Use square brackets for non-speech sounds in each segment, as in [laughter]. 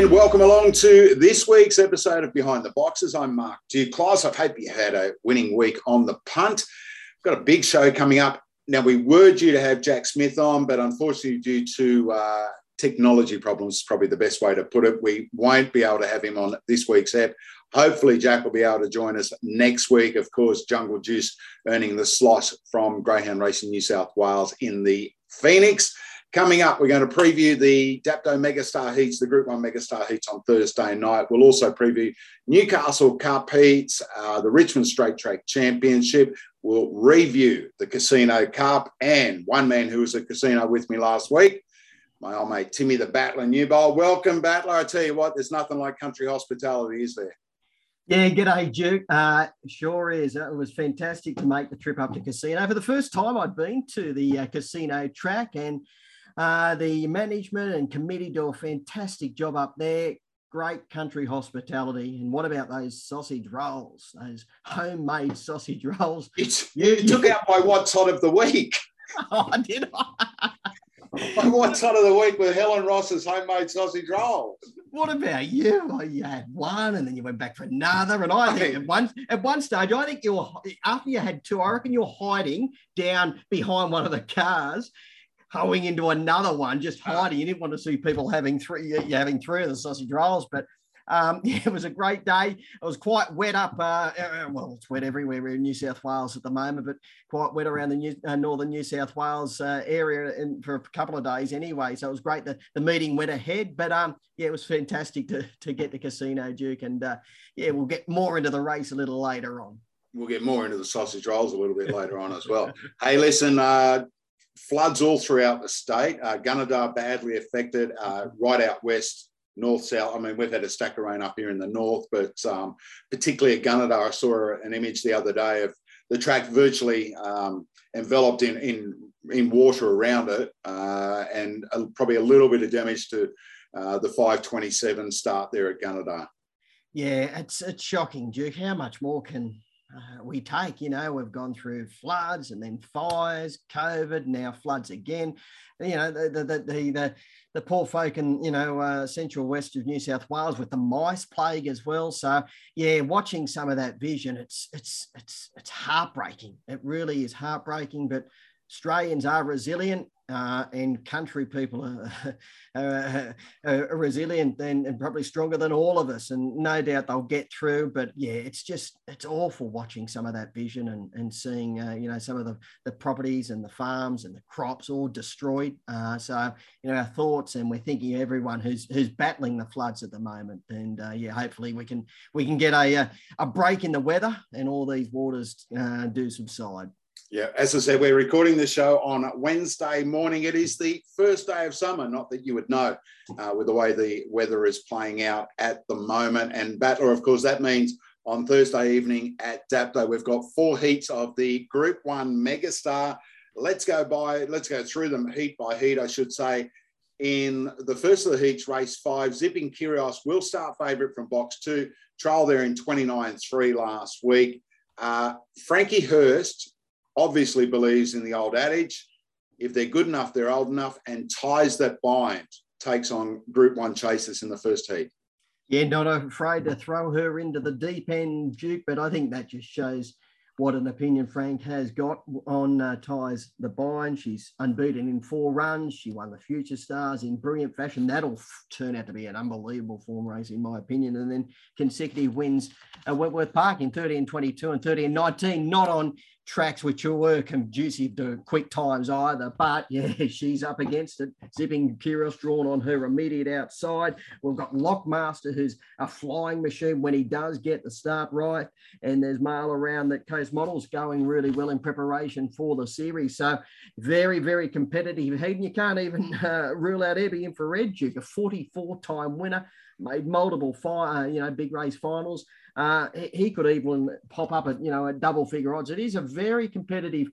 And welcome along to this week's episode of Behind the Boxes. I'm Mark Duclos. I hope you had a winning week on the punt. We've got a big show coming up. Now, we were due to have Jack Smith on, but unfortunately, due to uh, technology problems, probably the best way to put it, we won't be able to have him on this week's app. Hopefully, Jack will be able to join us next week. Of course, Jungle Juice earning the slot from Greyhound Racing New South Wales in the Phoenix. Coming up, we're going to preview the Dapto Megastar Heats, the Group 1 Megastar Heats on Thursday night. We'll also preview Newcastle Cup Heats, uh, the Richmond Straight Track Championship. We'll review the Casino Cup and one man who was at Casino with me last week, my old mate Timmy the Battler Newbold. Welcome, Battler. I tell you what, there's nothing like country hospitality, is there? Yeah, g'day, Duke. Uh, sure is. It was fantastic to make the trip up to Casino. For the first time, I'd been to the uh, Casino track and uh, the management and committee do a fantastic job up there. Great country hospitality. And what about those sausage rolls, those homemade [laughs] sausage rolls? It's, you, took out my what tot of the week. [laughs] [laughs] oh, did I? my what tot of the week with Helen Ross's homemade sausage rolls. What about you? Well, you had one, and then you went back for another. And I think at one at one stage, I think you were after you had two. I reckon you're hiding down behind one of the cars, hoeing into another one, just hiding. You didn't want to see people having three, you having three of the sausage rolls, but um, [laughs] yeah, it was a great day. It was quite wet up. Uh, uh, well, it's wet everywhere. We're in New South Wales at the moment, but quite wet around the New, uh, northern New South Wales uh, area in, for a couple of days anyway. So it was great. The, the meeting went ahead, but um, yeah, it was fantastic to, to get the casino, Duke. And uh, yeah, we'll get more into the race a little later on. We'll get more into the sausage rolls a little bit [laughs] later on as well. hey, listen, uh, floods all throughout the state. Uh, Gunnedah badly affected, uh, right out west, north, south. I mean, we've had a stack of rain up here in the north, but um, particularly at Gunnedah, I saw an image the other day of the track virtually um, enveloped in, in, in water around it uh, and probably a little bit of damage to uh, the 527 start there at Gunnedah. Yeah, it's it's shocking, Duke. How much more can uh, we take. You know, we've gone through floods and then fires, COVID, now floods again. You know, the the the the, the poor folk in you know uh, central west of New South Wales with the mice plague as well. So yeah, watching some of that vision, it's it's it's it's heartbreaking. It really is heartbreaking, but. Australians are resilient uh, and country people [laughs] are, are, are resilient and, and, probably stronger than all of us. And no doubt they'll get through. But yeah, it's just it's awful watching some of that vision and, and seeing uh, you know some of the, the properties and the farms and the crops all destroyed. Uh, so you know our thoughts and we're thinking of everyone who's who's battling the floods at the moment. And uh, yeah, hopefully we can we can get a a break in the weather and all these waters uh, do subside. Yeah, as I said, we're recording the show on Wednesday morning. It is the first day of summer, not that you would know uh, with the way the weather is playing out at the moment. And Battler, of course, that means on Thursday evening at Dapto, we've got four heats of the Group One Megastar. Let's go by, let's go through them heat by heat, I should say. In the first of the heats, race five, Zipping Curios will start favourite from box two. Trial there in 29 3 last week. Uh, Frankie Hurst obviously believes in the old adage if they're good enough, they're old enough, and ties that bind takes on Group One chasers in the first heat. Yeah, not afraid to throw her into the deep end, Duke, but I think that just shows what an opinion Frank has got on uh, ties the bind. She's unbeaten in four runs. She won the Future Stars in brilliant fashion. That'll f- turn out to be an unbelievable form race, in my opinion. And then consecutive wins at Wentworth Park in 30 and 22 and 30 and 19, not on tracks which were conducive to quick times either. But [laughs] yeah, she's up against it. Zipping Curios drawn on her immediate outside. We've got Lockmaster, who's a flying machine when he does get the start right. And there's Mail around that Coast Models going really well in preparation for the series. So very, very competitive. Hayden, you can't even [laughs] uh, rule out Ebby Infrared Duke, a 44 time winner made multiple fire, uh, you know, big race finals. Uh, he could even pop up at, you know, at double figure odds. It is a very competitive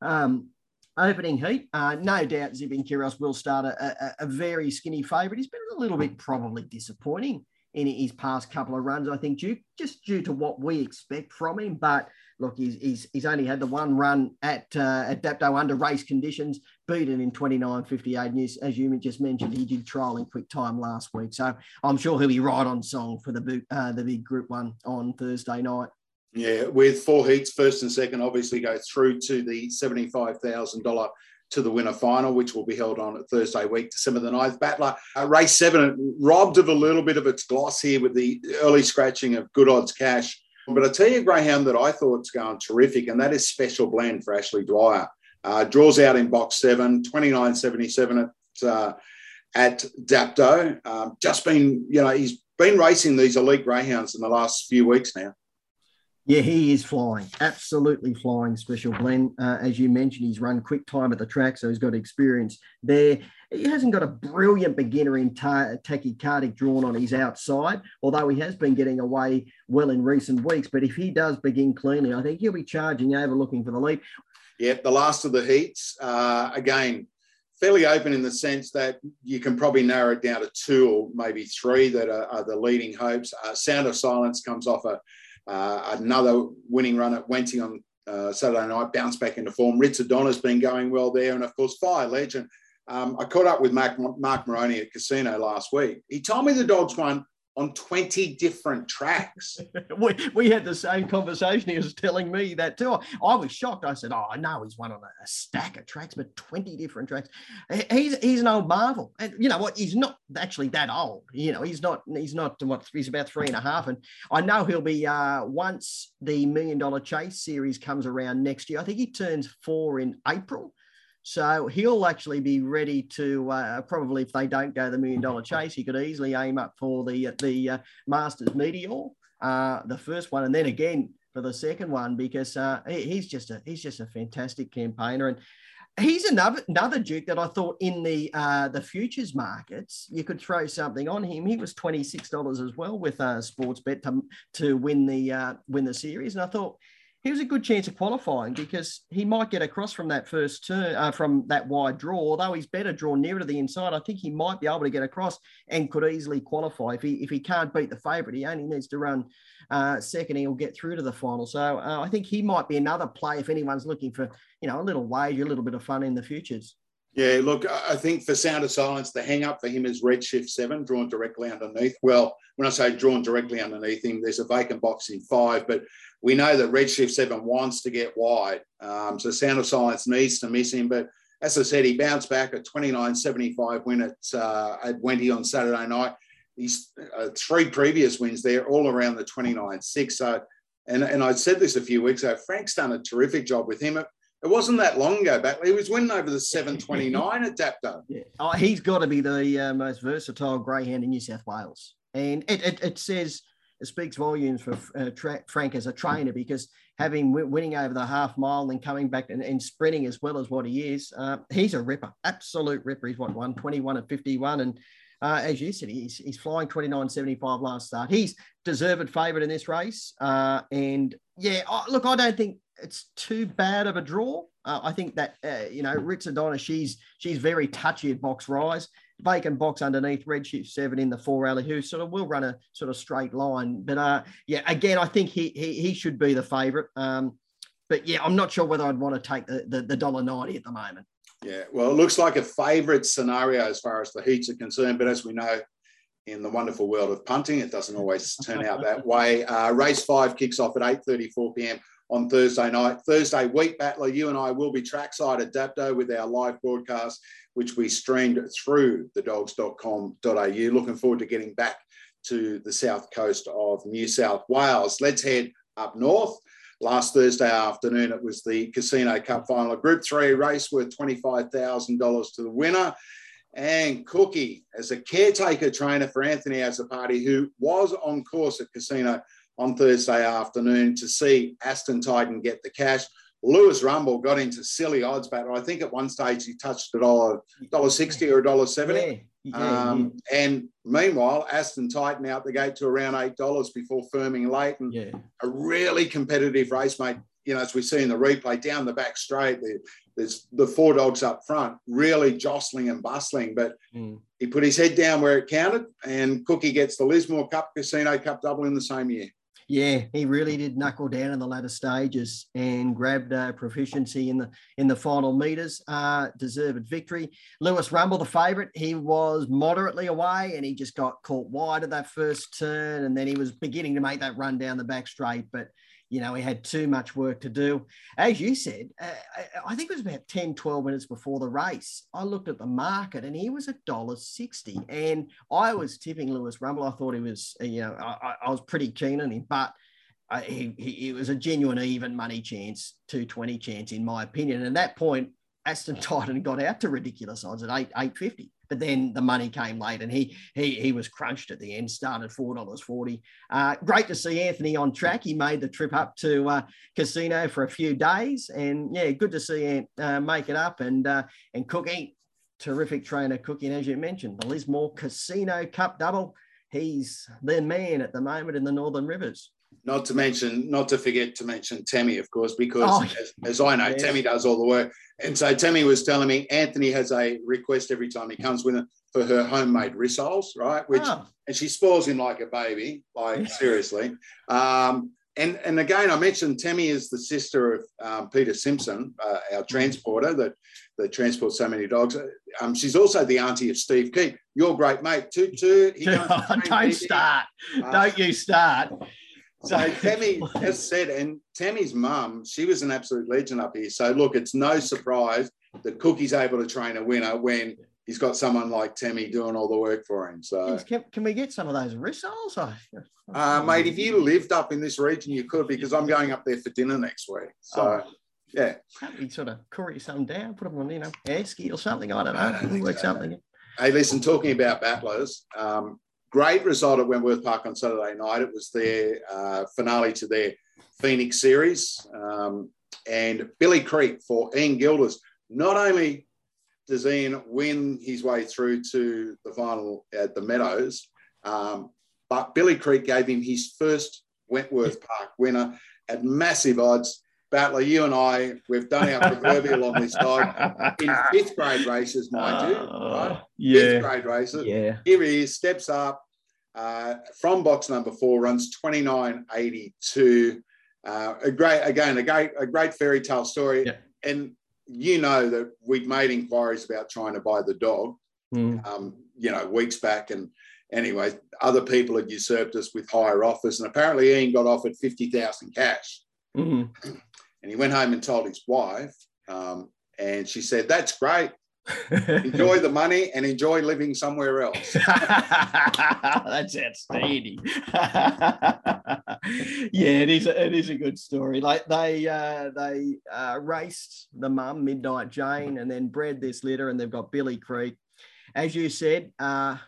um, opening heat. Uh, no doubt Zipping Curios will start a, a, a very skinny favourite. He's been a little bit probably disappointing in his past couple of runs, I think, due just due to what we expect from him. But look, he's, he's, he's only had the one run at uh, at Dapto under race conditions, beaten in 29.58. And as you just mentioned, he did trial in quick time last week. So I'm sure he'll be right on song for the, uh, the big group one on Thursday night. Yeah, with four heats, first and second, obviously go through to the $75,000 to the winner final, which will be held on Thursday week, December the 9th. Battler, uh, race seven, robbed of a little bit of its gloss here with the early scratching of good odds cash. But I tell you, Greyhound, that I thought it's going terrific, and that is Special Blend for Ashley Dwyer. Uh, draws out in box seven, 29.77 at, uh, at Dapto. Um, just been, you know, he's been racing these elite greyhounds in the last few weeks now. Yeah, he is flying, absolutely flying. Special blend, uh, as you mentioned, he's run quick time at the track, so he's got experience there. He hasn't got a brilliant beginner in ta- tachycardic drawn on his outside, although he has been getting away well in recent weeks. But if he does begin cleanly, I think he'll be charging over, looking for the lead. Yeah, the last of the heats, uh, again, fairly open in the sense that you can probably narrow it down to two or maybe three that are, are the leading hopes. Uh, Sound of Silence comes off a uh, another winning run at Wenty on uh, Saturday night, bounced back into form. Ritz Donna's been going well there. And of course, Fire Legend. Um, I caught up with Mark, Mark Moroney at Casino last week. He told me the dogs won on 20 different tracks. [laughs] we, we had the same conversation. He was telling me that too. I was shocked. I said, Oh, I know he's one on a, a stack of tracks, but 20 different tracks. He's, he's an old marvel. And you know what? He's not actually that old. You know, he's not, he's not what he's about three and a half. And I know he'll be uh, once the million dollar chase series comes around next year. I think he turns four in April. So he'll actually be ready to uh, probably, if they don't go the million dollar chase, he could easily aim up for the the uh, Masters Meteor, uh, the first one, and then again for the second one because uh, he, he's just a he's just a fantastic campaigner and. He's another another Duke that I thought in the uh, the futures markets you could throw something on him. He was twenty six dollars as well with uh, Sportsbet to, to win the uh, win the series, and I thought he was a good chance of qualifying because he might get across from that first turn, uh, from that wide draw. Although he's better drawn nearer to the inside, I think he might be able to get across and could easily qualify. If he if he can't beat the favourite, he only needs to run uh, second. He'll get through to the final. So uh, I think he might be another play if anyone's looking for you know a little wager, a little bit of fun in the futures. Yeah, look, I think for Sound of Silence, the hang up for him is Redshift 7, drawn directly underneath. Well, when I say drawn directly underneath him, there's a vacant box in five, but we know that Redshift 7 wants to get wide. Um, so Sound of Silence needs to miss him. But as I said, he bounced back a 29.75 win at, uh, at Wenty on Saturday night. He's uh, three previous wins there, all around the 29.6. So, and, and I said this a few weeks ago, Frank's done a terrific job with him. It, wasn't that long ago back. He was winning over the 729 at Dapto. Yeah. Oh, he's got to be the uh, most versatile greyhound in New South Wales. And it, it, it says it speaks volumes for uh, tra- Frank as a trainer because having w- winning over the half mile and coming back and, and sprinting as well as what he is, uh, he's a ripper, absolute ripper. He's twenty one and fifty one, and uh, as you said, he's, he's flying twenty nine seventy five last start. He's deserved favourite in this race, uh, and yeah, look, I don't think it's too bad of a draw. Uh, I think that uh, you know Ritzadonna, she's she's very touchy at box rise vacant box underneath Redshift seven in the four alley, who sort of will run a sort of straight line. But uh, yeah, again, I think he he, he should be the favourite. Um, but yeah, I'm not sure whether I'd want to take the the, the dollar ninety at the moment. Yeah, well, it looks like a favourite scenario as far as the heats are concerned. But as we know, in the wonderful world of punting, it doesn't always turn out that way. Uh, race five kicks off at 8:34 p.m on Thursday night. Thursday week battler, you and I will be trackside at Dapto with our live broadcast, which we streamed through thedogs.com.au. Looking forward to getting back to the south coast of New South Wales. Let's head up north. Last Thursday afternoon, it was the Casino Cup final, a Group 3 race worth $25,000 to the winner. And Cookie, as a caretaker trainer for Anthony Azzopardi, who was on course at Casino on Thursday afternoon to see Aston Titan get the cash. Lewis Rumble got into silly odds but I think at one stage he touched a dollar, dollar sixty or a dollar seventy. Yeah, yeah, um, yeah. And meanwhile, Aston Titan out the gate to around eight dollars before firming late, and a really competitive race, mate. You know, as we see in the replay, down the back straight, there's the four dogs up front, really jostling and bustling. But mm. he put his head down where it counted, and Cookie gets the Lismore Cup Casino Cup double in the same year. Yeah, he really did knuckle down in the latter stages and grabbed uh, proficiency in the in the final meters. Uh, deserved victory. Lewis Rumble, the favourite, he was moderately away and he just got caught wide at that first turn, and then he was beginning to make that run down the back straight, but you know, he had too much work to do. As you said, uh, I think it was about 10, 12 minutes before the race. I looked at the market and he was a dollar sixty. And I was tipping Lewis Rumble. I thought he was, uh, you know, I, I was pretty keen on him, but uh, he, he, it was a genuine even money chance, 220 chance, in my opinion. And at that point, Aston [laughs] Titan got out to ridiculous odds at 8, 850 but then the money came late and he he he was crunched at the end, started four dollars forty. Uh, great to see Anthony on track. He made the trip up to uh, casino for a few days, and yeah, good to see Ant uh, make it up and uh, and Cookie. Terrific trainer Cookie, as you mentioned, the Lismore Casino Cup double. He's the man at the moment in the Northern Rivers. Not to mention, not to forget to mention Tammy, of course, because oh, as, as, I know, yes. Tammy does all the work. And so Tammy was telling me Anthony has a request every time he comes with her for her homemade rissoles, right? Which oh. and she spoils him like a baby, like seriously. Um, and and again, I mentioned Tammy is the sister of um, Peter Simpson, uh, our transporter that that transports so many dogs. Um, she's also the auntie of Steve Keep, your great mate. Toot toot. [laughs] Don't start. Uh, Don't you start. So Tammy has said, and Tammy's mum, she was an absolute legend up here. So look, it's no surprise that Cookie's able to train a winner when he's got someone like Tammy doing all the work for him. So can, can we get some of those rissoles? Uh, mate, if you lived up in this region, you could because I'm going up there for dinner next week. So. Oh. Yeah, we sort of curry some down, put them on, you know, air ski or something. I don't know. I don't work something. Hey, listen, talking about battlers, um, great result at Wentworth Park on Saturday night. It was their uh, finale to their Phoenix series. Um, and Billy Creek for Ian Gilders. Not only does Ian win his way through to the final at the Meadows, um, but Billy Creek gave him his first Wentworth Park winner at massive odds. Battler, you and I, we've done our proverbial on this dog in [laughs] fifth grade races, mind you. Right? Uh, yeah. Fifth grade races. Yeah. Here he is, steps up uh, from box number four, runs 29.82. Uh, a great, again, a great, a great fairy tale story. Yeah. And you know that we'd made inquiries about trying to buy the dog, mm. um, you know, weeks back. And anyway, other people had usurped us with higher offers. And apparently Ian got offered 50,000 cash. Mm-hmm. [clears throat] And he went home and told his wife, um, and she said, That's great. [laughs] enjoy the money and enjoy living somewhere else. [laughs] That's outstanding. [laughs] yeah, it is. A, it is a good story. Like they uh, they uh, raced the mum Midnight Jane and then bred this litter, and they've got Billy Creek. As you said, uh,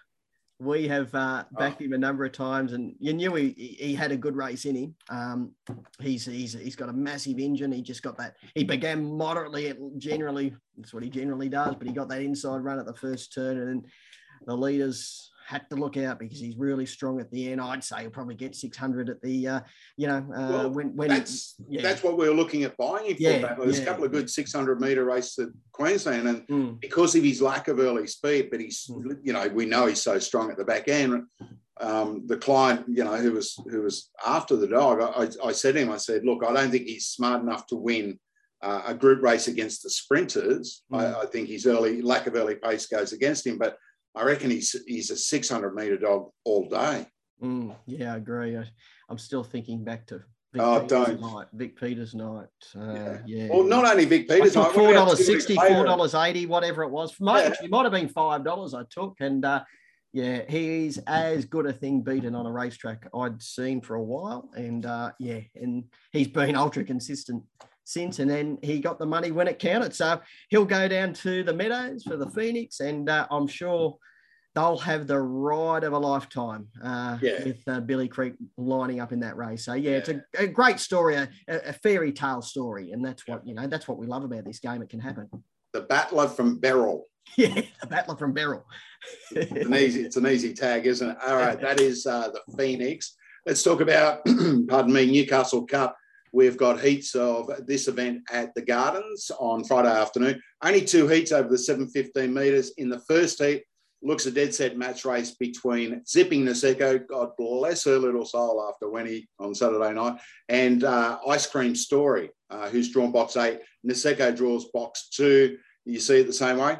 we have uh, backed oh. him a number of times, and you knew he, he had a good race in him. Um, he's, he's he's got a massive engine. He just got that. He began moderately, generally that's what he generally does, but he got that inside run at the first turn, and then the leaders had to look out because he's really strong at the end. I'd say he'll probably get 600 at the, uh, you know, uh, well, when, when that's, yeah. that's what we were looking at buying him yeah, for. There's yeah. a couple of good 600 meter races at Queensland, and mm. because of his lack of early speed, but he's, mm. you know, we know he's so strong at the back end. Um, the client, you know, who was who was after the dog, I, I said to him, I said, look, I don't think he's smart enough to win uh, a group race against the sprinters. Mm. I, I, think his early lack of early pace goes against him, but I reckon he's he's a 600 meter dog all day. Mm, yeah, I agree. I, am still thinking back to Vic oh, Peters don't. night, Vic Peters night. Uh, yeah. yeah. Well, not only Vic Peters night. Four dollars sixty, four dollars eighty, whatever it was. Might, yeah. It might have been five dollars I took, and uh, yeah, he's as good a thing beaten on a racetrack I'd seen for a while, and uh, yeah, and he's been [laughs] ultra consistent since, and then he got the money when it counted. So he'll go down to the Meadows for the Phoenix, and uh, I'm sure they'll have the ride of a lifetime uh, yeah. with uh, Billy Creek lining up in that race. So yeah, yeah. it's a, a, great story, a, a, fairy tale story, and that's what you know. That's what we love about this game. It can happen. The battler from Beryl. [laughs] Yeah, the battler from Beryl. it's an easy, it's an easy tag, isn't it? All right, that is uh, the Phoenix. Let's talk about, [clears throat] pardon me, Newcastle Cup. We've got heats of this event at the Gardens on Friday afternoon. Only two heats over the 715 metres. In the first heat, looks a dead set match race between Zipping Niseko, God bless her little soul after Wenny on Saturday night, and uh, Ice Cream Story, uh, who's drawn box eight. Niseko draws box two. You see it the same way?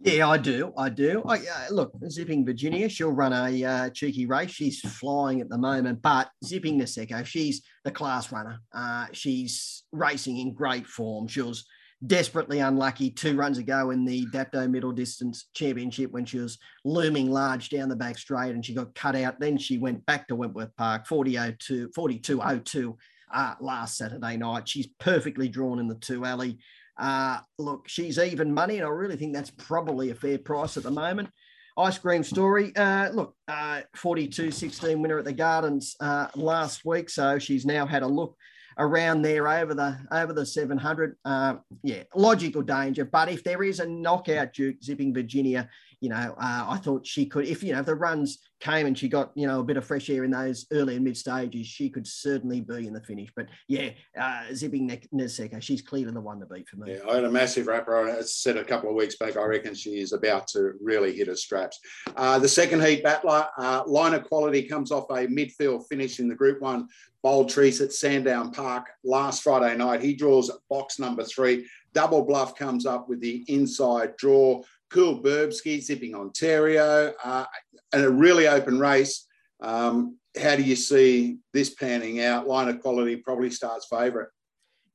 Yeah, I do. I do. I, uh, look, Zipping Virginia, she'll run a uh, cheeky race. She's flying at the moment, but Zipping Niseko, she's the class runner. Uh, she's racing in great form. She was desperately unlucky two runs ago in the Dapto Middle Distance Championship when she was looming large down the back straight and she got cut out. Then she went back to Wentworth Park, 4002, 4202 uh, last Saturday night. She's perfectly drawn in the two alley. Uh, look, she's even money, and I really think that's probably a fair price at the moment. Ice cream story. Uh, look, uh, 42 16 winner at the Gardens uh, last week. So she's now had a look around there over the over the 700. Uh, yeah, logical danger. But if there is a knockout Duke zipping Virginia, you know, uh, I thought she could, if you know, if the runs came and she got you know a bit of fresh air in those early and mid stages, she could certainly be in the finish. But yeah, uh, zipping Niseko, she's clearly the one to beat for me. Yeah, I had a massive wrapper it. said a couple of weeks back. I reckon she is about to really hit her straps. Uh, the second heat battler, uh, line of quality comes off a midfield finish in the Group One Bold Trease at Sandown Park last Friday night. He draws box number three. Double Bluff comes up with the inside draw. Cool Burbsky, zipping Ontario, uh, and a really open race. Um, how do you see this panning out? Line of quality probably starts favourite.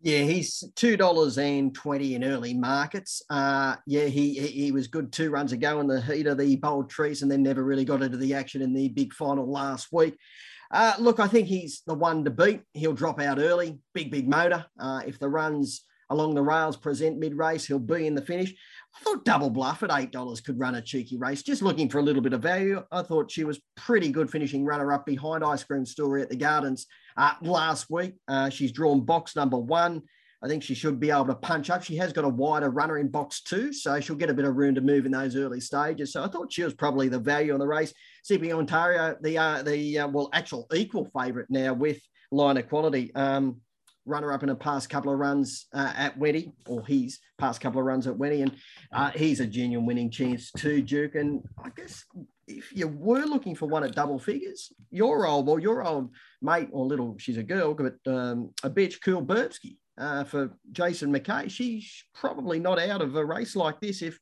Yeah, he's two dollars and twenty in early markets. Uh, yeah, he, he was good two runs ago in the heat of the Bold Trease, and then never really got into the action in the big final last week. Uh, look, I think he's the one to beat. He'll drop out early, big, big motor. Uh, if the runs along the rails present mid race, he'll be in the finish. I thought Double Bluff at $8 could run a cheeky race. Just looking for a little bit of value. I thought she was pretty good finishing runner up behind Ice Cream Story at the Gardens uh, last week. Uh, she's drawn box number one. I think she should be able to punch up. She has got a wider runner in box two, so she'll get a bit of room to move in those early stages. So I thought she was probably the value on the race. Zipping Ontario, the uh, the uh, well actual equal favourite now with line of quality. Um, runner up in a past couple of runs uh, at Wenty, or he's past couple of runs at Wenty, and uh, he's a genuine winning chance too, Duke. And I guess if you were looking for one at double figures, your old, well, your old mate, or little, she's a girl, but um, a bitch, Cool Burbsky uh, for Jason McKay. She's probably not out of a race like this if,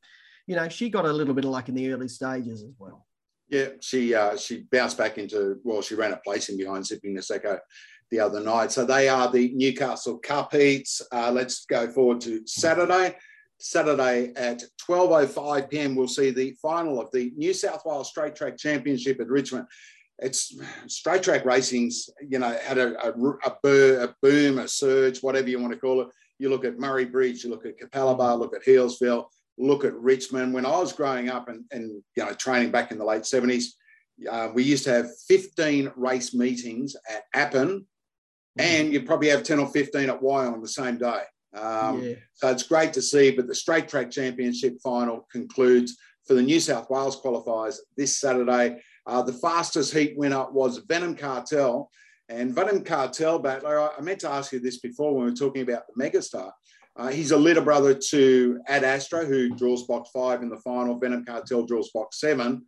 you know, she got a little bit of luck in the early stages as well. Yeah, she uh, she bounced back into well, she ran a placing behind Zipping Niseko the other night. So they are the Newcastle Cup heats. Uh, let's go forward to Saturday. Saturday at 12:05 p.m. We'll see the final of the New South Wales Straight Track Championship at Richmond it's straight track racing's you know had a, a, a, bur, a, boom a surge whatever you want to call it you look at murray bridge you look at capalaba look at healesville look at richmond when i was growing up and, and you know training back in the late 70s uh, we used to have 15 race meetings at Appin mm. and you'd probably have 10 or 15 at wyong on the same day um, yeah. so it's great to see but the straight track championship final concludes for the new south wales qualifiers this saturday uh, the fastest heat winner was Venom Cartel. And Venom Cartel battler, I meant to ask you this before when we were talking about the megastar. Uh, he's a little brother to Ad Astra, who draws box five in the final. Venom Cartel draws box seven.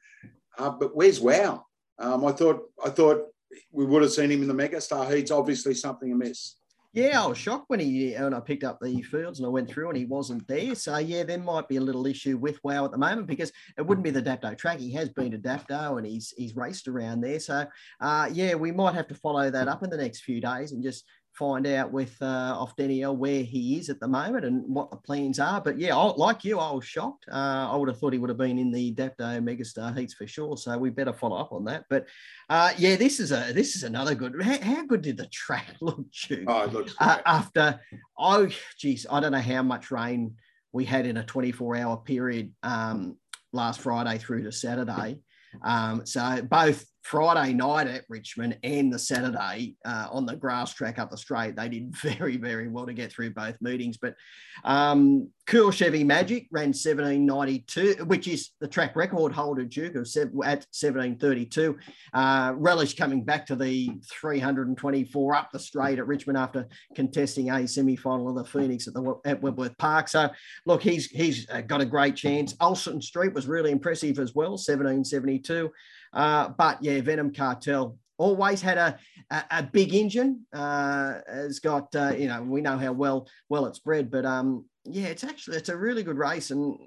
Uh, but where's Wow? Um, I thought I thought we would have seen him in the megastar heats. Obviously, something amiss. Yeah, I was shocked when he and I picked up the fields and I went through and he wasn't there. So yeah, there might be a little issue with Wow at the moment because it wouldn't be the Dapto track. He has been to Dapto and he's he's raced around there. So uh, yeah, we might have to follow that up in the next few days and just find out with uh, off Danielle where he is at the moment and what the plans are. But yeah, I, like you, I was shocked. Uh, I would have thought he would have been in the Dapto Megastar heats for sure. So we better follow up on that. But uh, yeah, this is a this is another good. How, how good did the track [laughs] look, Stu? Oh, it looks uh, after oh geez, I don't know how much rain we had in a 24 hour period um, last Friday through to Saturday. Um, so both Friday night at Richmond and the Saturday uh, on the grass track up the straight. They did [laughs] very, very well to get through both meetings. But um, Cool Chevy Magic ran 1792, which is the track record holder, Duke, of at 1732. Uh, Relish coming back to the 324 up the straight at Richmond after contesting a semi final of the Phoenix at, the, at Wentworth Park. So, look, he's, he's got a great chance. Olsen Street was really impressive as well, 1772. Uh, but yeah, Venom Cartel always had a, a, a big engine. Uh, has got uh, you know we know how well well it's bred, but um yeah, it's actually it's a really good race, and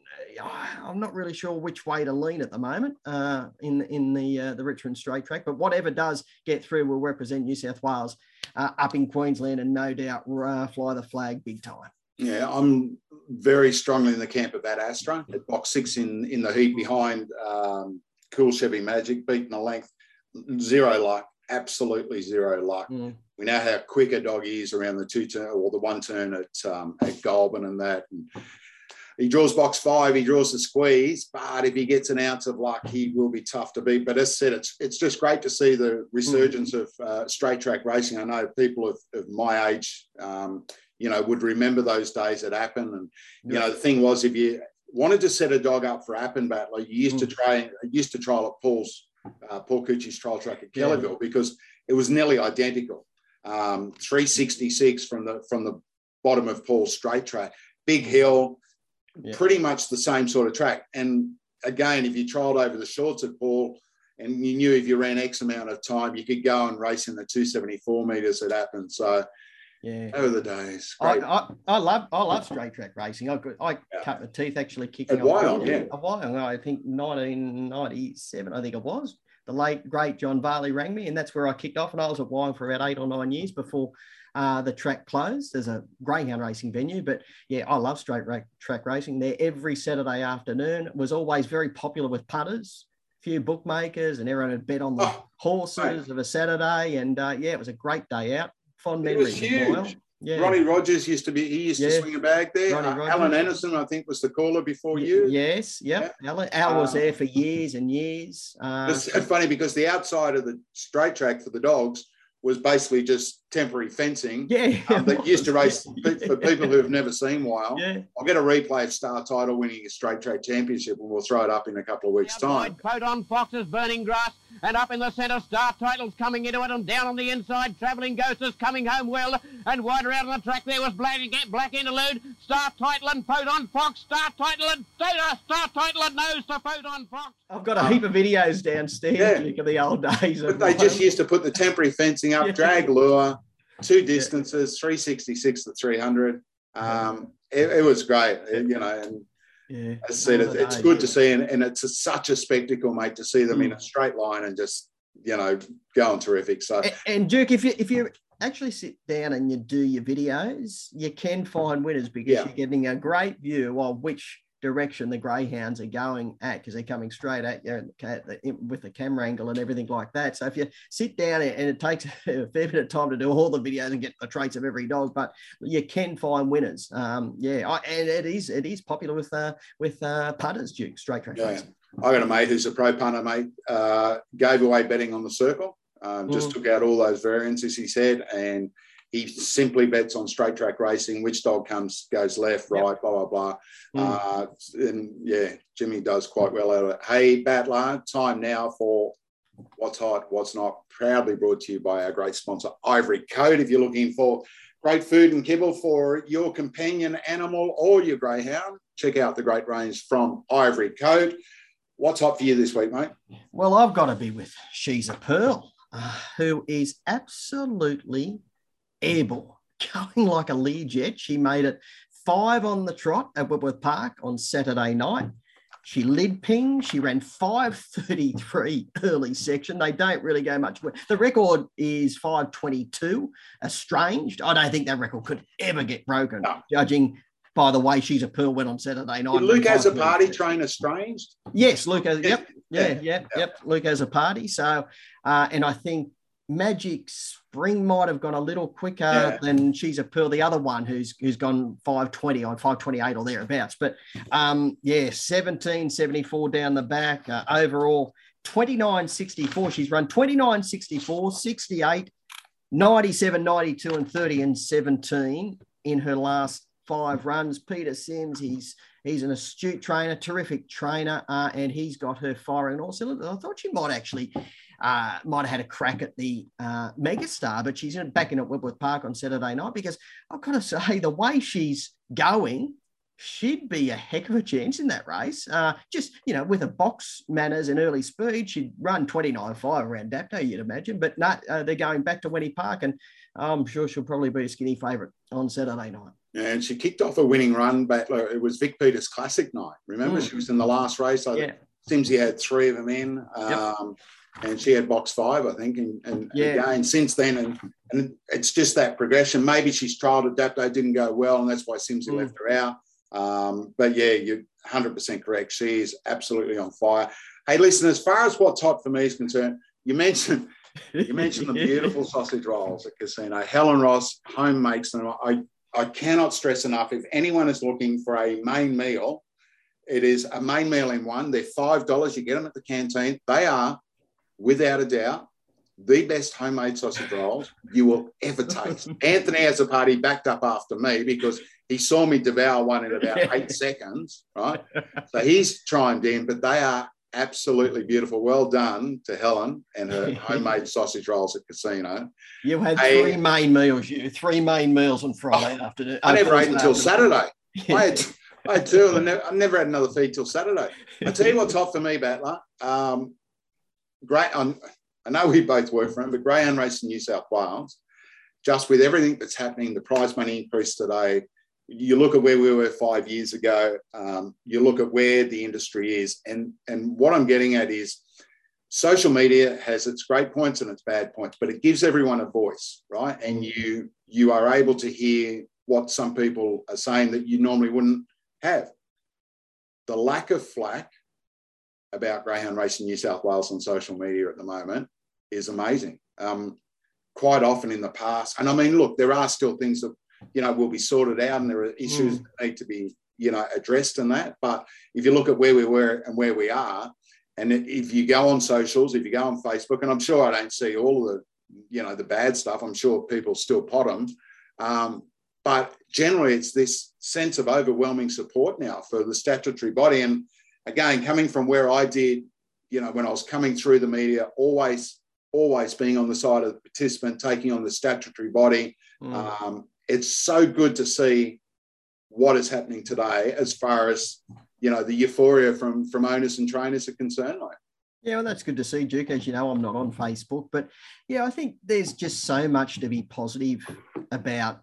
uh, I'm not really sure which way to lean at the moment uh, in in the uh, the Richmond Straight Track. But whatever does get through will represent New South Wales uh, up in Queensland, and no doubt uh, fly the flag big time. Yeah, I'm very strongly in the camp of Ad Astra at box six in in the heat behind um, Cool Chevy Magic, beating a length, zero luck, absolutely zero luck. Mm. We know how quick a dog is around the two turn or the one turn at um, at Goulburn and that. And he draws box five, he draws the squeeze, but if he gets an ounce of luck, he will be tough to beat. But as I said, it's it's just great to see the resurgence mm. of uh, straight track racing. I know people of, of my age, um, you know, would remember those days that happened. And you know, the thing was, if you wanted to set a dog up for Appin Battler, you used mm. to try used to trial at Paul's uh, Paul Coochie's trial track at Kellyville yeah. because it was nearly identical. Um, 366 from the from the bottom of Paul's straight track, big mm. hill, yeah. pretty much the same sort of track. And again, if you trialed over the shorts at Paul, and you knew if you ran X amount of time, you could go and race in the 274 meters that happened. So yeah, over the days. I, I, I, love I love straight track racing. I I yeah. cut my teeth actually kicking a while, yeah, a while. I think 1997, I think it was. The late great John Varley rang me, and that's where I kicked off. And I was at Wyong for about eight or nine years before uh, the track closed. There's a greyhound racing venue, but yeah, I love straight track racing there every Saturday afternoon. It was always very popular with putters few bookmakers and everyone had bet on the oh, horses right. of a Saturday. And uh, yeah, it was a great day out fond memories. It was huge. Yeah. Ronnie Rogers used to be, he used yeah. to swing a bag there. Uh, Alan Anderson, I think, was the caller before you. Yes, yep. yeah. Alan, Al was uh, there for years and years. Uh, it's funny because the outside of the straight track for the dogs was basically just temporary fencing. Yeah. Um, that [laughs] used to race for people who have never seen Wild. Yeah. I'll get a replay of Star Title winning a straight track championship and we'll throw it up in a couple of weeks' time. Photon Foxes burning grass and up in the centre, Star Title's coming into it, and down on the inside, Travelling Ghost is coming home well, and wider out on the track there was Black, Black Interlude, Star Title and Photon Fox, Star Title and Star, Star Title and nose to Photon Fox. I've got a heap of videos downstairs yeah. of the old days. But they just used to put the temporary fencing up, yeah. drag lure, two distances, 366 to 300. Um, it, it was great, you know, and yeah. As I said, it, it's good to see, and, and it's a, such a spectacle, mate, to see them mm. in a straight line and just you know going terrific. So, and, and Duke, if you if you actually sit down and you do your videos, you can find winners because yeah. you're getting a great view of which direction the greyhounds are going at because they're coming straight at you with the camera angle and everything like that. So if you sit down and it takes [laughs] a fair bit of time to do all the videos and get the traits of every dog, but you can find winners. Um, yeah, I, and it is it is popular with uh, with uh, punters, Duke straight track yeah. I got a mate who's a pro punter, mate. Uh, gave away betting on the circle. Um, just mm. took out all those variants, as he said, and he simply bets on straight track racing, which dog comes goes left, right, yep. blah blah blah. Mm. Uh, and yeah, Jimmy does quite well out of it. Hey, Battler, time now for what's hot, what's not. Proudly brought to you by our great sponsor, Ivory Coat. If you're looking for great food and kibble for your companion animal or your greyhound, check out the great range from Ivory Coat. What's hot for you this week, mate? Well, I've got to be with She's a Pearl, uh, who is absolutely able, [laughs] going like a Learjet. She made it five on the trot at Wentworth Park on Saturday night. She lid ping. She ran 533 [laughs] early section. They don't really go much. The record is 522, estranged. I don't think that record could ever get broken, no. judging by the way she's a pearl went on Saturday night. Did Luke Azzopardi train estranged? Yes, Luke has. Yep. Yeah, yeah, yeah, yep. Luke Azzopardi. So, uh, and I think Magic Spring might have gone a little quicker yeah. than She's a Pearl, the other one who's who's gone 520 on 528 or thereabouts. But um, yeah, 1774 down the back. Uh, overall, 29.64. She's run 29.64, 68, 97, 92, and 30 and 17 in her last five runs. Peter Sims, he's he's an astute trainer, terrific trainer, uh, and he's got her firing on all cylinders. I thought she might actually uh, might have had a crack at the uh, megastar, but she's in, back in at Wentworth Park on Saturday night because I've got to say [laughs] the way she's going, she'd be a heck of a chance in that race. Uh, just, you know, with a box manners and early speed, she'd run 29.5 around Dapto, you'd imagine. But no, uh, they're going back to Wenny Park, and I'm sure she'll probably be a skinny favourite on Saturday night. And she kicked off a winning run, but it was Vic Peters Classic night. Remember, mm. she was in the last race. I yeah. Simsy had three of them in. Um, and she had box five, I think. And, and yeah. again, since then, and, and it's just that progression. Maybe she's trialled it that day, didn't go well, and that's why Simsy mm. left her out. Um, but yeah, you're 100% correct. She is absolutely on fire. Hey, listen, as far as what's hot for me is concerned, you mentioned you mentioned the [laughs] beautiful sausage rolls at Casino. Helen Ross home makes them. I, I cannot stress enough. If anyone is looking for a main meal, it is a main meal in one. They're five dollars. You get them at the canteen. They are without a doubt, the best homemade sausage rolls you will ever taste. [laughs] Anthony Azzopardi backed up after me because he saw me devour one in about eight [laughs] seconds, right? So he's chimed in, but they are absolutely beautiful. Well done to Helen and her [laughs] homemade sausage rolls at Casino. You had three main meals. You three main meals on Friday oh, afternoon. I never ate until Saturday. [laughs] I had, I had two, and I never, had another feed till Saturday. I tell you what's hot for me, Battler. Um, great. I'm, I know we both work for him, but Greyhound Racing New South Wales, just with everything that's happening, the prize money increase today, you look at where we were five years ago, um, you look at where the industry is, and and what I'm getting at is social media has its great points and its bad points, but it gives everyone a voice, right? And you you are able to hear what some people are saying that you normally wouldn't have. The lack of flack about Greyhound Racing New South Wales on social media at the moment is amazing. Um, quite often in the past, and I mean, look, there are still things that you know will be sorted out, and there are issues mm. that need to be you know addressed in that. But if you look at where we were and where we are, and if you go on socials, if you go on Facebook, and I'm sure I don't see all of the you know the bad stuff. I'm sure people still pot them. Um, but generally, it's this sense of overwhelming support now for the statutory body. And again, coming from where I did, you know, when I was coming through the media, always, always being on the side of the participant, taking on the statutory body. Mm. Um, it's so good to see what is happening today as far as you know the euphoria from from owners and trainers are concerned. Like. Yeah, well, that's good to see, Duke. As you know, I'm not on Facebook, but yeah, I think there's just so much to be positive about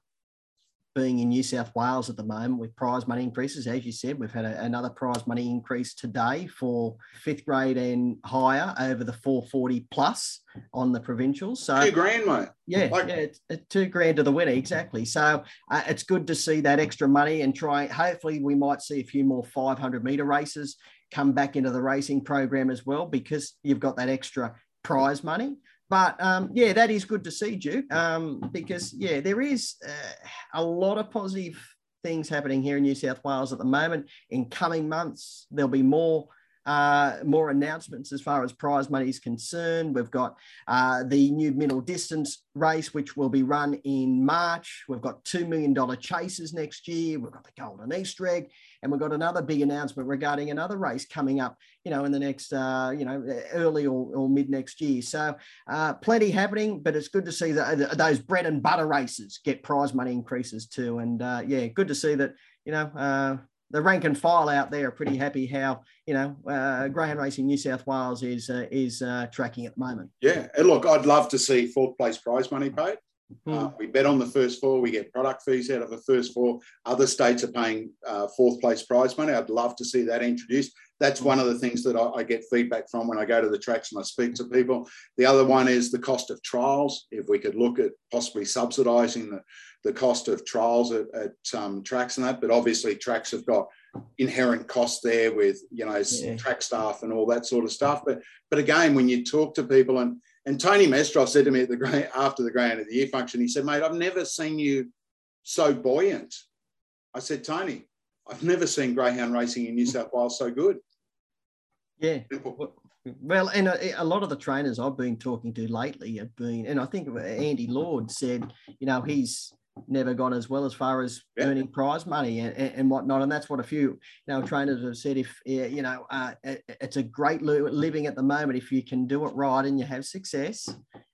being in New South Wales at the moment with prize money increases. As you said, we've had a, another prize money increase today for fifth grade and higher over the 440 plus on the provincials. So two grand, mate. Yeah, like- yeah, it's, it's two grand to the winner exactly. So uh, it's good to see that extra money and try. Hopefully, we might see a few more 500 meter races come back into the racing program as well because you've got that extra prize money. But um, yeah, that is good to see, Duke, um, because yeah, there is uh, a lot of positive things happening here in New South Wales at the moment. In coming months, there'll be more uh, more announcements as far as prize money is concerned. We've got uh, the new middle distance race, which will be run in March. We've got $2 million chases next year. We've got the Golden Easter egg. And we've got another big announcement regarding another race coming up, you know, in the next, uh, you know, early or, or mid next year. So uh, plenty happening, but it's good to see that those bread and butter races get prize money increases too. And uh, yeah, good to see that, you know, uh, the rank and file out there are pretty happy how you know uh, Greyhound Racing New South Wales is uh, is uh, tracking at the moment. Yeah, and look, I'd love to see fourth place prize money paid. Mm. we bet on the first four. We get product fees out of the first four. Other states are paying uh, fourth place prize money. I'd love to see that introduced. That's one of the things that I, I, get feedback from when I go to the tracks and I speak to people. The other one is the cost of trials. If we could look at possibly subsidising the the cost of trials at, at um, tracks and that. But obviously, tracks have got inherent costs there with you know yeah. track staff and all that sort of stuff. But but again, when you talk to people and and Tony Mestrov said to me at the after the Grand of the Year function, he said, "Mate, I've never seen you so buoyant." I said, "Tony, I've never seen greyhound racing in New South Wales so good." Yeah. Well, and a, a, lot of the trainers I've been talking to lately have been, and I think Andy Lord said, you know, he's never gone as well as far as yeah. earning prize money and, and, whatnot. And that's what a few you know trainers have said. If you know, uh, it's a great living at the moment if you can do it right and you have success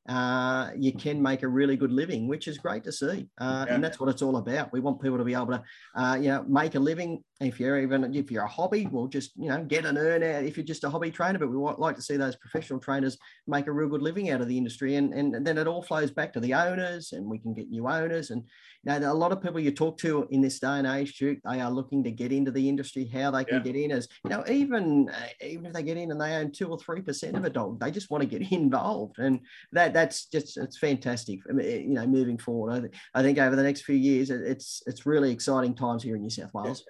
uh, you can make a really good living, which is great to see. Uh, yeah. And that's what it's all about. We want people to be able to, uh, you know, make a living. If you're even if you're a hobby, we'll just you know get an earn out. If you're just a hobby trainer, but we want like to see those professional trainers make a real good living out of the industry, and and then it all flows back to the owners, and we can get new owners. And you know, a lot of people you talk to in this day and age, Duke, they are looking to get into the industry. How they can yeah. get in is you know, even uh, even if they get in and they own two or three percent of a dog, they just want to get [laughs] involved, and that that's just it's fantastic. You know, moving forward, I, th- I think over the next few years, it's it's really exciting times here in New South Wales.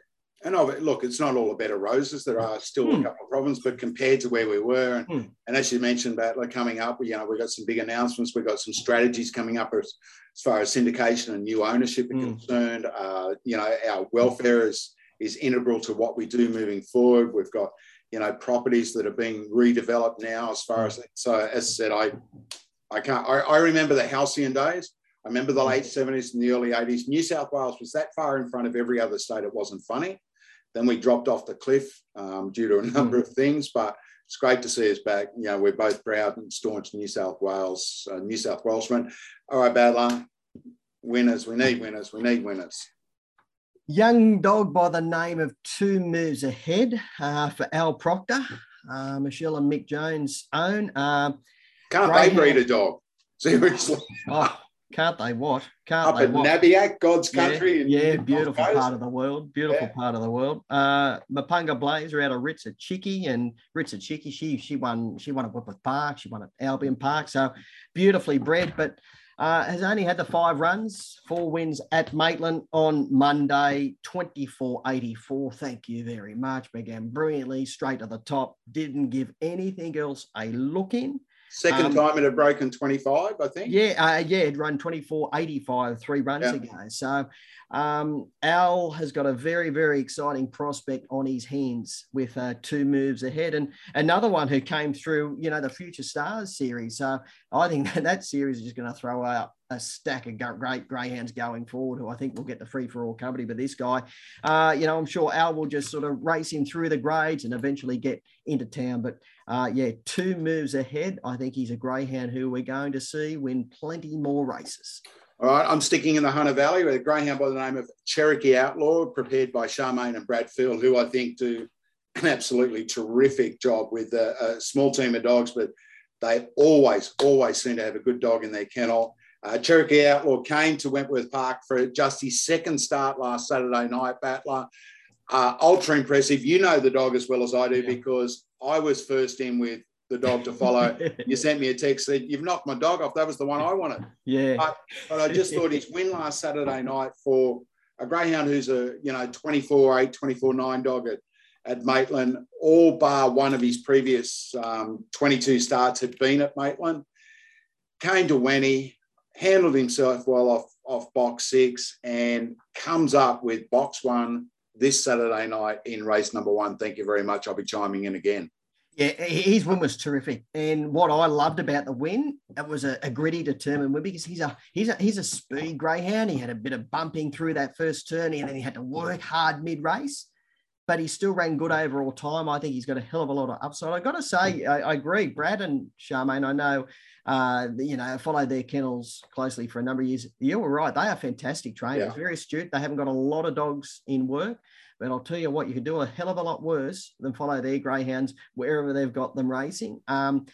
And look, it's not all a bed of roses. There are still mm. a hmm. couple of problems, but compared to where we were, and, mm. and as you mentioned, Battler coming up, you know, we've got some big announcements. We've got some strategies coming up as, as far as syndication and new ownership are mm. concerned. Uh, you know, our welfare is is integral to what we do moving forward. We've got you know properties that are being redeveloped now. As far as so, as I said, I I can't. I, I remember the halcyon days. I remember the late 70s and the early 80s. New South Wales was that far in front of every other state, it wasn't funny. Then we dropped off the cliff um, due to a number mm. of things, but it's great to see us back. You know, we're both proud and staunch New South Wales, uh, New South Welshmen. All right, Battler, winners. We need winners. We need winners. Young dog by the name of Two Moves Ahead uh, for Al Proctor, uh, Michelle and Mick Jones own. Can't they breed a dog? [laughs] Seriously. Oh, can't they what? Can't Up they at what? Nabiac, God's country. Yeah, yeah beautiful part of the world. Beautiful yeah. part of the world. Uh Mapunga Blazer out of Ritza Chicky and Ritza Chicky, she she won she won at Wentworth Park, she won at Albion Park. So beautifully bred, but uh, has only had the five runs, four wins at Maitland on Monday, 24 84. Thank you very much. Began brilliantly, straight to the top, didn't give anything else a look in. Second um, time it had broken 25, I think. Yeah, uh, yeah, it run 24 85 three runs yeah. ago. So um, Al has got a very, very exciting prospect on his hands with uh, two moves ahead. And another one who came through, you know, the Future Stars series. So I think [laughs] that, that series is just going to throw out a stack of great greyhounds going forward, who I think will get the free for all company. But this guy, uh, you know, I'm sure Al will just sort of race him through the grades and eventually get into town. But uh, yeah, two moves ahead. I think he's a greyhound who we're going to see win plenty more races. All right, I'm sticking in the Hunter Valley with a greyhound by the name of Cherokee Outlaw, prepared by Charmaine and Brad Field, who I think do an absolutely terrific job with a, a small team of dogs, but they always, always seem to have a good dog in their kennel. Uh, Cherokee Outlaw came to Wentworth Park for just his second start last Saturday night, Battler. Uh, ultra impressive. You know the dog as well as I do yeah. because I was first in with the dog to follow. [laughs] you sent me a text said you've knocked my dog off. That was the one I wanted. Yeah. But, but I just thought his win last Saturday night for a greyhound who's a you know 24 8 24 9 dog at, at Maitland all bar one of his previous um, 22 starts had been at Maitland came to Wenty handled himself well off off box six and comes up with box one this Saturday night in race number one. Thank you very much. I'll be chiming in again. Yeah, his win was terrific, and what I loved about the win, it was a, a gritty, determined win because he's a he's a he's a speed greyhound. He had a bit of bumping through that first turn, and then he had to work hard mid race, but he still ran good overall time. I think he's got a hell of a lot of upside. I've got to say, I, I, agree, Brad and Charmaine. I know, uh, you know, I followed their kennels closely for a number of years. You were right; they are fantastic trainers, yeah. very astute. They haven't got a lot of dogs in work. But I'll tell you what, you can do a hell of a lot worse than follow their greyhounds wherever they've got them racing. Um,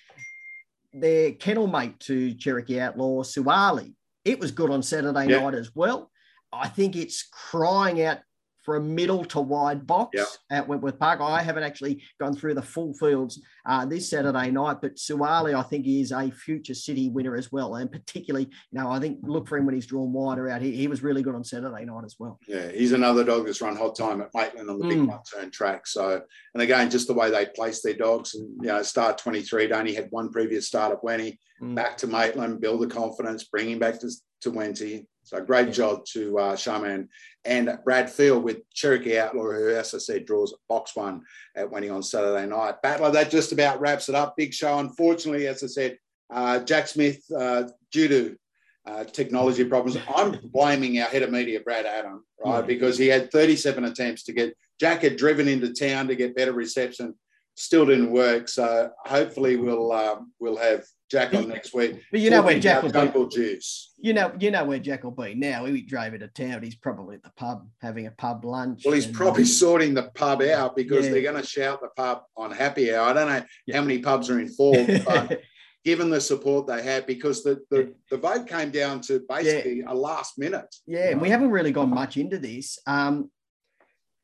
their kennel mate to Cherokee Outlaw, Suwali, it was good on Saturday yeah. night as well. I think it's crying out for a middle to wide box yeah. at Wentworth Park. I haven't actually gone through the full fields uh, this Saturday night, but Suwali, I think, is a future city winner as well. And particularly, you know, I think look for him when he's drawn wider out. He, he was really good on Saturday night as well. Yeah, he's another dog that's run hot time at Maitland on the big mm. one turn track. So, and again, just the way they place their dogs and, you know, start 23, only had one previous start at Wenty, mm. back to Maitland, build the confidence, bring him back to, to Wenty, So great job to uh, Charmaine and Brad Field with Cherokee Outlaw, who, as I said, draws box one at Wenty on Saturday night. Battler, that just about wraps it up. Big show. Unfortunately, as I said, uh, Jack Smith, uh, due to uh, technology problems, I'm blaming our head of media, Brad Adam, right? Yeah. Because he had 37 attempts to get Jack had driven into town to get better reception, still didn't work. So hopefully we'll um, we'll have Jack on next week. But you know where Jack will Jungle be. Juice. You know, you know where Jack will be now. He drove into town. He's probably at the pub having a pub lunch. Well, he's probably um, sorting the pub out because yeah. they're going to shout the pub on happy hour. I don't know yeah. how many pubs are involved, [laughs] but given the support they had, because the the, the vote came down to basically yeah. a last minute. Yeah, and we haven't really gone much into this. Um,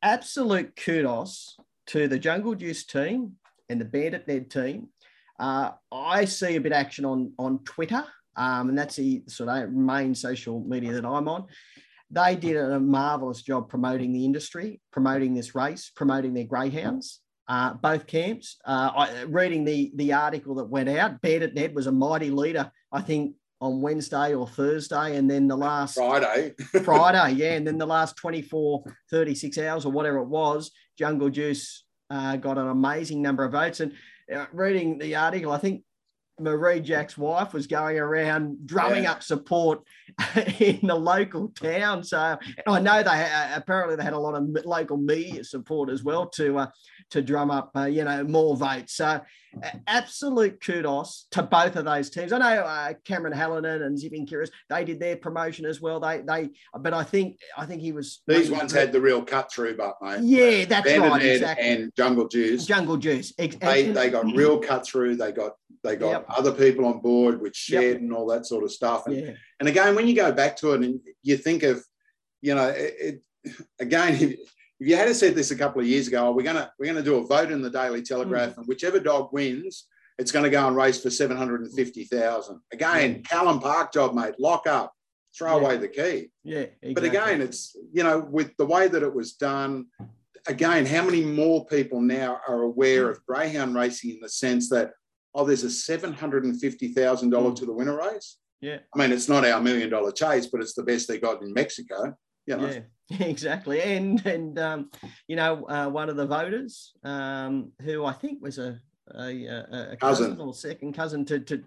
absolute kudos to the Jungle Juice team and the Bandit Ned team uh, I see a bit of action on on Twitter, um, and that's the sort of main social media that I'm on. They did a marvelous job promoting the industry, promoting this race, promoting their greyhounds. Uh, both camps. Uh, I, reading the the article that went out, Bandit Ned was a mighty leader. I think on Wednesday or Thursday, and then the last Friday, [laughs] Friday, yeah, and then the last 24, 36 hours or whatever it was, Jungle Juice uh, got an amazing number of votes. And reading the article, I think Marie Jack's wife was going around drumming yeah. up support [laughs] in the local town. So I know they uh, apparently they had a lot of local media support as well to uh, to drum up uh, you know more votes. So absolute kudos to both of those teams. I know uh, Cameron Hallinan and Zipping Kiris, they did their promotion as well. They they, but I think I think he was. These ones had the real cut through, but mate. Yeah, that's Bandit right. Exactly. And Jungle Juice. Jungle Juice. Ex- they they got real cut through. They got they got yep. other people on board with shed yep. and all that sort of stuff. And, yeah. and again, when you go back to it and you think of, you know, it, it again [laughs] if you had said this a couple of years ago, oh, we're gonna we're gonna do a vote in the Daily Telegraph, mm. and whichever dog wins, it's going to go and race for seven hundred and fifty thousand. Again, mm. Callan Park job, mate. Lock up, throw yeah. away the key. Yeah, exactly. but again, it's you know with the way that it was done. Again, how many more people now are aware mm. of greyhound racing in the sense that oh, there's a seven hundred and fifty thousand dollar mm. to the winner race. Yeah, I mean it's not our million dollar chase, but it's the best they got in Mexico. You know? Yeah. [laughs] Exactly, and and um, you know uh, one of the voters um, who I think was a a, a, cousin. cousin. or second cousin to, to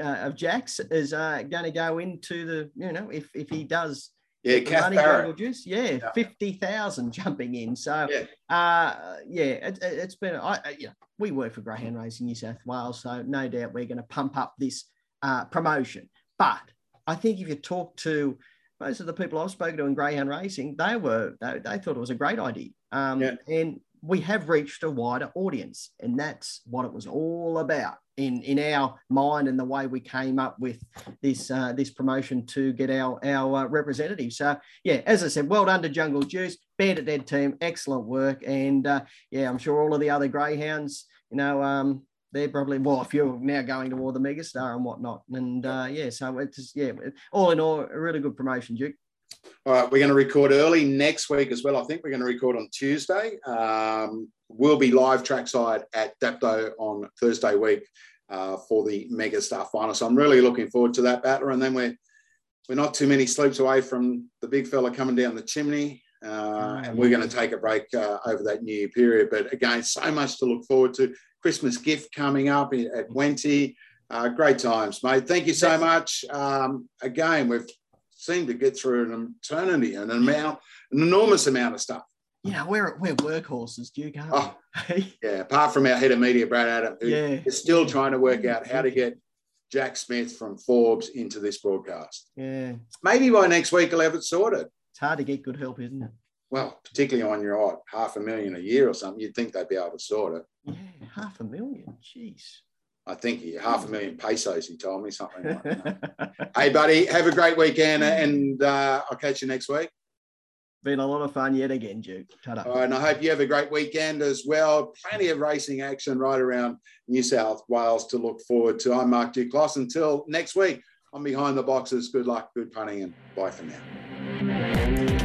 uh, of Jack's is uh, going to go into the you know if if he does yeah, Kath. Juice, yeah, yeah. fifty thousand jumping in. So, yeah, uh, yeah it, has been. I, yeah, we work for Greyhound Racing New South Wales, so no doubt we're going to pump up this uh, promotion. But I think if you talk to most of the people I've spoken to in greyhound racing, they were they, they thought it was a great idea. Um, yeah. And we have reached a wider audience, and that's what it was all about in in our mind and the way we came up with this uh, this promotion to get our our uh, representatives. So yeah, as I said, well done to Jungle Juice, Bandit Ned team, excellent work, and uh, yeah, I'm sure all of the other greyhounds, you know, um, they're probably well if you're now going toward the megastar and whatnot. And uh, yeah so it's yeah all in all a really good promotion duke all right we're going to record early next week as well i think we're going to record on tuesday um, we'll be live trackside at dapto on thursday week uh, for the megastar final so i'm really looking forward to that battler and then we're we're not too many sleeps away from the big fella coming down the chimney uh, and we're going to take a break uh, over that new year period. But again, so much to look forward to. Christmas gift coming up at Wenty. Uh, great times, mate. Thank you so much. Um, again, we've seemed to get through an eternity, and an amount, an enormous amount of stuff. Yeah, we're we're workhorses, Duke. Oh, [laughs] yeah. Apart from our head of media, Brad Adam, who yeah. is still trying to work out how to get Jack Smith from Forbes into this broadcast. Yeah. Maybe by next week he'll have it sorted. It's hard to get good help, isn't it? Well, particularly on your odd half a million a year or something, you'd think they'd be able to sort it. Yeah, half a million. Jeez. I think he, half a million pesos, he told me something like that. [laughs] hey, buddy, have a great weekend and uh, I'll catch you next week. Been a lot of fun yet again, Duke. All right, and I hope you have a great weekend as well. Plenty of racing action right around New South Wales to look forward to. I'm Mark Duclos. Until next week, I'm behind the boxes. Good luck, good punting, and bye for now.